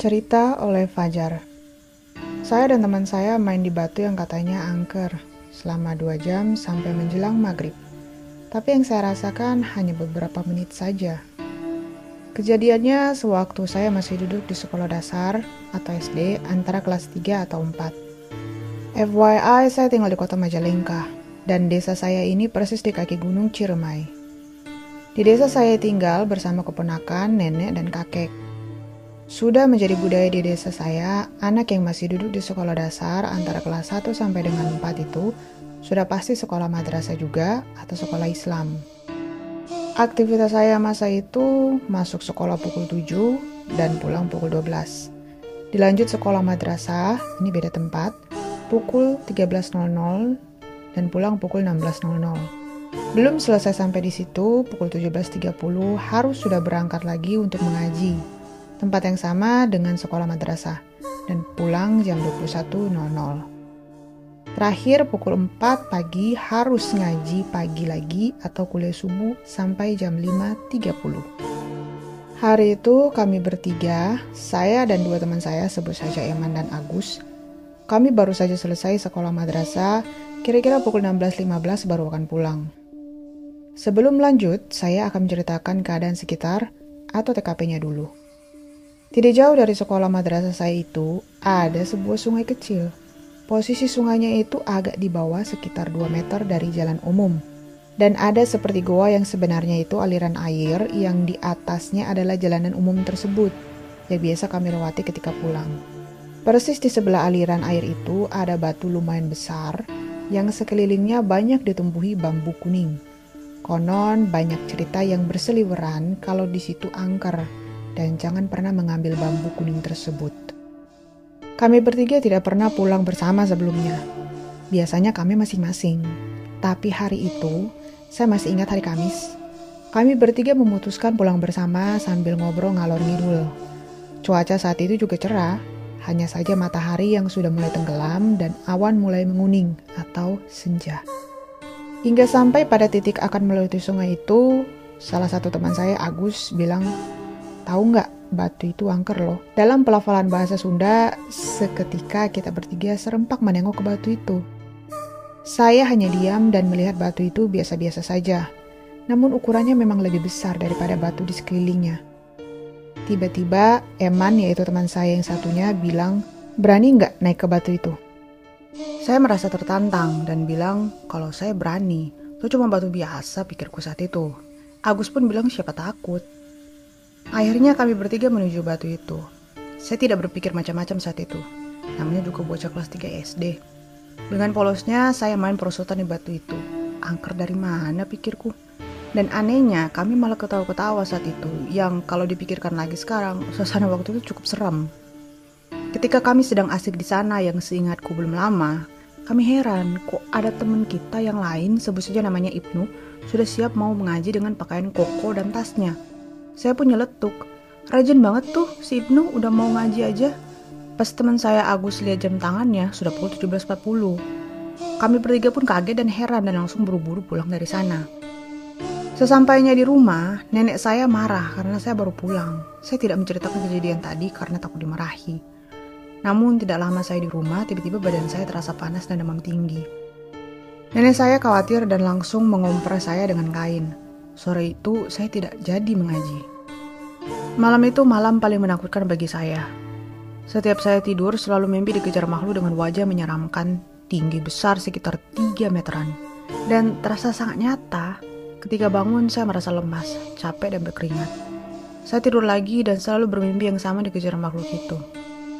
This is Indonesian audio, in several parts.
Cerita oleh Fajar Saya dan teman saya main di batu yang katanya angker selama dua jam sampai menjelang maghrib. Tapi yang saya rasakan hanya beberapa menit saja. Kejadiannya sewaktu saya masih duduk di sekolah dasar atau SD antara kelas 3 atau 4. FYI, saya tinggal di kota Majalengka, dan desa saya ini persis di kaki gunung Ciremai. Di desa saya tinggal bersama keponakan, nenek, dan kakek. Sudah menjadi budaya di desa saya, anak yang masih duduk di sekolah dasar antara kelas 1 sampai dengan 4 itu sudah pasti sekolah madrasah juga atau sekolah Islam. Aktivitas saya masa itu masuk sekolah pukul 7 dan pulang pukul 12. Dilanjut sekolah madrasah, ini beda tempat, pukul 13.00 dan pulang pukul 16.00. Belum selesai sampai di situ, pukul 17.30 harus sudah berangkat lagi untuk mengaji tempat yang sama dengan sekolah madrasah, dan pulang jam 21.00. Terakhir pukul 4 pagi harus ngaji pagi lagi atau kuliah subuh sampai jam 5.30. Hari itu kami bertiga, saya dan dua teman saya sebut saja Eman dan Agus. Kami baru saja selesai sekolah madrasah, kira-kira pukul 16.15 baru akan pulang. Sebelum lanjut, saya akan menceritakan keadaan sekitar atau TKP-nya dulu. Tidak jauh dari sekolah madrasah saya itu, ada sebuah sungai kecil. Posisi sungainya itu agak di bawah sekitar 2 meter dari jalan umum. Dan ada seperti goa yang sebenarnya itu aliran air yang di atasnya adalah jalanan umum tersebut, yang biasa kami lewati ketika pulang. Persis di sebelah aliran air itu ada batu lumayan besar yang sekelilingnya banyak ditumbuhi bambu kuning. Konon banyak cerita yang berseliweran kalau di situ angker dan jangan pernah mengambil bambu kuning tersebut. Kami bertiga tidak pernah pulang bersama sebelumnya. Biasanya kami masing-masing. Tapi hari itu, saya masih ingat hari Kamis. Kami bertiga memutuskan pulang bersama sambil ngobrol ngalor ngidul. Cuaca saat itu juga cerah, hanya saja matahari yang sudah mulai tenggelam dan awan mulai menguning atau senja. Hingga sampai pada titik akan melewati sungai itu, salah satu teman saya, Agus, bilang, Tahu nggak, batu itu angker loh. Dalam pelafalan bahasa Sunda, seketika kita bertiga serempak menengok ke batu itu. Saya hanya diam dan melihat batu itu biasa-biasa saja. Namun ukurannya memang lebih besar daripada batu di sekelilingnya. Tiba-tiba, Eman yaitu teman saya yang satunya bilang, berani nggak naik ke batu itu? Saya merasa tertantang dan bilang kalau saya berani. Itu cuma batu biasa pikirku saat itu. Agus pun bilang siapa takut. Akhirnya kami bertiga menuju batu itu. Saya tidak berpikir macam-macam saat itu. Namanya juga bocah kelas 3 SD. Dengan polosnya saya main perosotan di batu itu. Angker dari mana pikirku? Dan anehnya kami malah ketawa-ketawa saat itu yang kalau dipikirkan lagi sekarang suasana waktu itu cukup seram. Ketika kami sedang asik di sana yang seingatku belum lama, kami heran kok ada teman kita yang lain sebut saja namanya Ibnu sudah siap mau mengaji dengan pakaian koko dan tasnya. Saya pun nyeletuk. Rajin banget tuh si Ibnu udah mau ngaji aja. Pas teman saya Agus lihat jam tangannya sudah pukul 17.40. Kami bertiga pun kaget dan heran dan langsung buru-buru pulang dari sana. Sesampainya di rumah, nenek saya marah karena saya baru pulang. Saya tidak menceritakan kejadian tadi karena takut dimarahi. Namun tidak lama saya di rumah, tiba-tiba badan saya terasa panas dan demam tinggi. Nenek saya khawatir dan langsung mengompres saya dengan kain. Sore itu saya tidak jadi mengaji. Malam itu malam paling menakutkan bagi saya. Setiap saya tidur selalu mimpi dikejar makhluk dengan wajah menyeramkan, tinggi besar sekitar 3 meteran. Dan terasa sangat nyata, ketika bangun saya merasa lemas, capek dan berkeringat. Saya tidur lagi dan selalu bermimpi yang sama dikejar makhluk itu.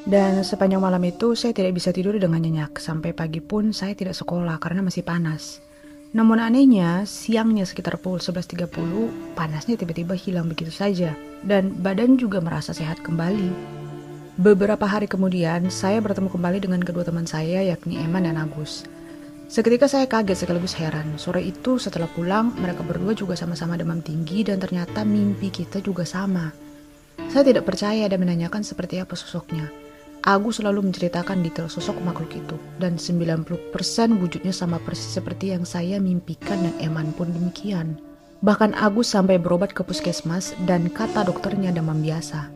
Dan sepanjang malam itu saya tidak bisa tidur dengan nyenyak. Sampai pagi pun saya tidak sekolah karena masih panas. Namun anehnya, siangnya sekitar pukul 11.30, panasnya tiba-tiba hilang begitu saja, dan badan juga merasa sehat kembali. Beberapa hari kemudian, saya bertemu kembali dengan kedua teman saya, yakni Eman dan Agus. Seketika saya kaget sekaligus heran. Sore itu setelah pulang, mereka berdua juga sama-sama demam tinggi dan ternyata mimpi kita juga sama. Saya tidak percaya dan menanyakan seperti apa sosoknya. Agus selalu menceritakan detail sosok makhluk itu dan 90% wujudnya sama persis seperti yang saya mimpikan dan Eman pun demikian. Bahkan Agus sampai berobat ke puskesmas dan kata dokternya demam biasa.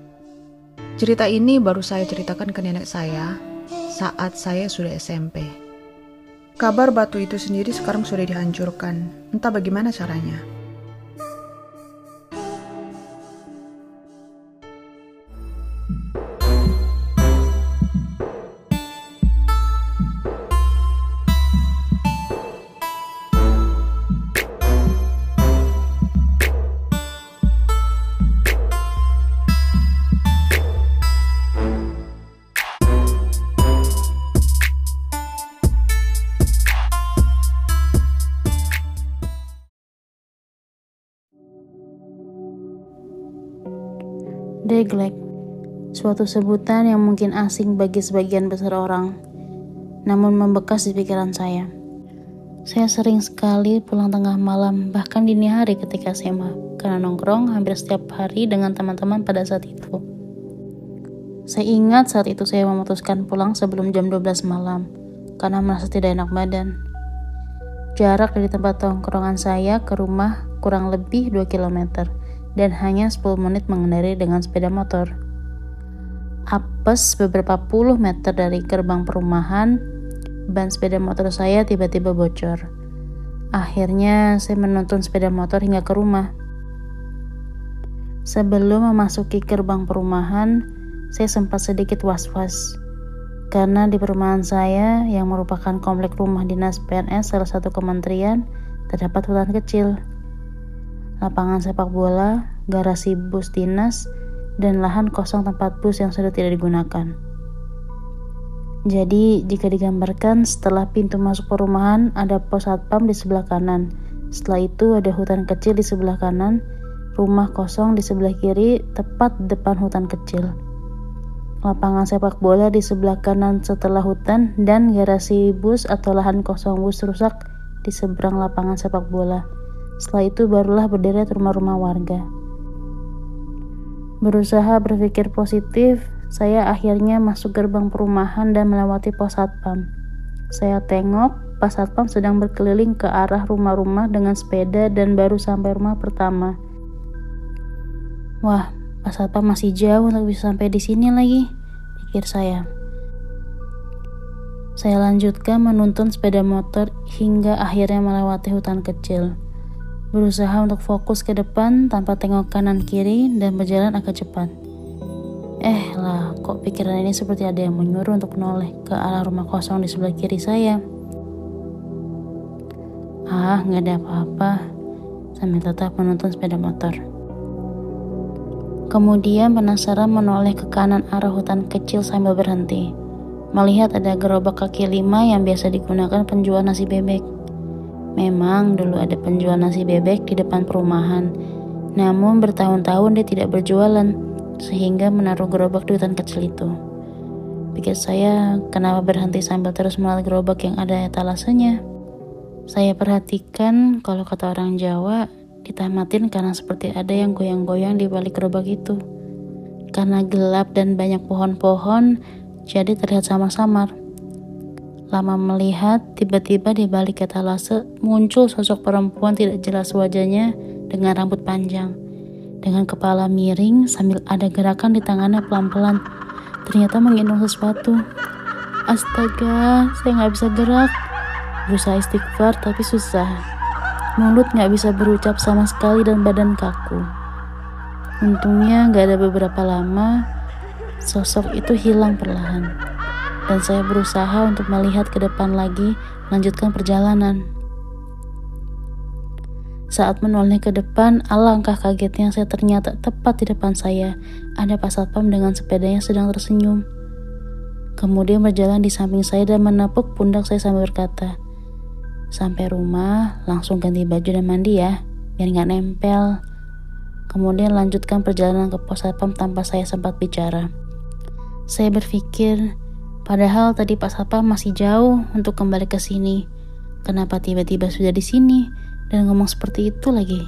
Cerita ini baru saya ceritakan ke nenek saya saat saya sudah SMP. Kabar batu itu sendiri sekarang sudah dihancurkan, entah bagaimana caranya. Deglek, suatu sebutan yang mungkin asing bagi sebagian besar orang, namun membekas di pikiran saya. Saya sering sekali pulang tengah malam, bahkan dini hari ketika SMA, karena nongkrong hampir setiap hari dengan teman-teman pada saat itu. Saya ingat saat itu saya memutuskan pulang sebelum jam 12 malam, karena merasa tidak enak badan. Jarak dari tempat tongkrongan saya ke rumah kurang lebih 2 kilometer dan hanya 10 menit mengendarai dengan sepeda motor. Apes beberapa puluh meter dari gerbang perumahan, ban sepeda motor saya tiba-tiba bocor. Akhirnya saya menuntun sepeda motor hingga ke rumah. Sebelum memasuki gerbang perumahan, saya sempat sedikit was-was. Karena di perumahan saya yang merupakan komplek rumah dinas PNS salah satu kementerian, terdapat hutan kecil lapangan sepak bola, garasi bus dinas, dan lahan kosong tempat bus yang sudah tidak digunakan. Jadi, jika digambarkan setelah pintu masuk perumahan ada pos satpam di sebelah kanan. Setelah itu ada hutan kecil di sebelah kanan, rumah kosong di sebelah kiri, tepat depan hutan kecil. Lapangan sepak bola di sebelah kanan setelah hutan dan garasi bus atau lahan kosong bus rusak di seberang lapangan sepak bola. Setelah itu barulah berderet rumah-rumah warga. Berusaha berpikir positif, saya akhirnya masuk gerbang perumahan dan melewati pos satpam. Saya tengok pas satpam sedang berkeliling ke arah rumah-rumah dengan sepeda dan baru sampai rumah pertama. Wah, pas satpam masih jauh untuk bisa sampai di sini lagi, pikir saya. Saya lanjutkan menuntun sepeda motor hingga akhirnya melewati hutan kecil berusaha untuk fokus ke depan tanpa tengok kanan kiri dan berjalan agak cepat. Eh lah, kok pikiran ini seperti ada yang menyuruh untuk menoleh ke arah rumah kosong di sebelah kiri saya. Ah, nggak ada apa-apa, sambil tetap menuntun sepeda motor. Kemudian penasaran menoleh ke kanan arah hutan kecil sambil berhenti. Melihat ada gerobak kaki lima yang biasa digunakan penjual nasi bebek. Memang dulu ada penjual nasi bebek di depan perumahan, namun bertahun-tahun dia tidak berjualan, sehingga menaruh gerobak di hutan kecil itu. Pikir saya, kenapa berhenti sambil terus melihat gerobak yang ada etalasenya? Saya perhatikan kalau kata orang Jawa, ditamatin karena seperti ada yang goyang-goyang di balik gerobak itu. Karena gelap dan banyak pohon-pohon, jadi terlihat samar-samar. Lama melihat, tiba-tiba di balik etalase muncul sosok perempuan tidak jelas wajahnya dengan rambut panjang. Dengan kepala miring sambil ada gerakan di tangannya pelan-pelan. Ternyata menggendong sesuatu. Astaga, saya nggak bisa gerak. Berusaha istighfar tapi susah. Mulut nggak bisa berucap sama sekali dan badan kaku. Untungnya nggak ada beberapa lama, sosok itu hilang perlahan dan saya berusaha untuk melihat ke depan lagi, melanjutkan perjalanan. Saat menoleh ke depan, alangkah kagetnya saya ternyata tepat di depan saya. Ada Pak Satpam dengan sepedanya sedang tersenyum. Kemudian berjalan di samping saya dan menepuk pundak saya sambil berkata, Sampai rumah, langsung ganti baju dan mandi ya, biar nggak nempel. Kemudian lanjutkan perjalanan ke pos satpam tanpa saya sempat bicara. Saya berpikir, Padahal tadi Pak Satpam masih jauh untuk kembali ke sini. Kenapa tiba-tiba sudah di sini dan ngomong seperti itu lagi?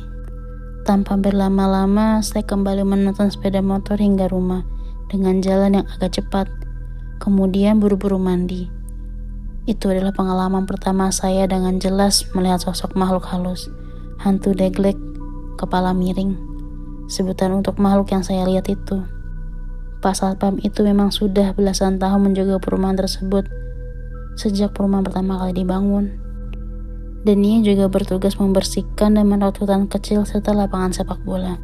Tanpa berlama-lama, saya kembali menonton sepeda motor hingga rumah dengan jalan yang agak cepat. Kemudian buru-buru mandi. Itu adalah pengalaman pertama saya dengan jelas melihat sosok makhluk halus, hantu deglek, kepala miring. Sebutan untuk makhluk yang saya lihat itu. Pak Satpam itu memang sudah belasan tahun menjaga perumahan tersebut sejak perumahan pertama kali dibangun. Dan ia juga bertugas membersihkan dan merawat hutan kecil serta lapangan sepak bola.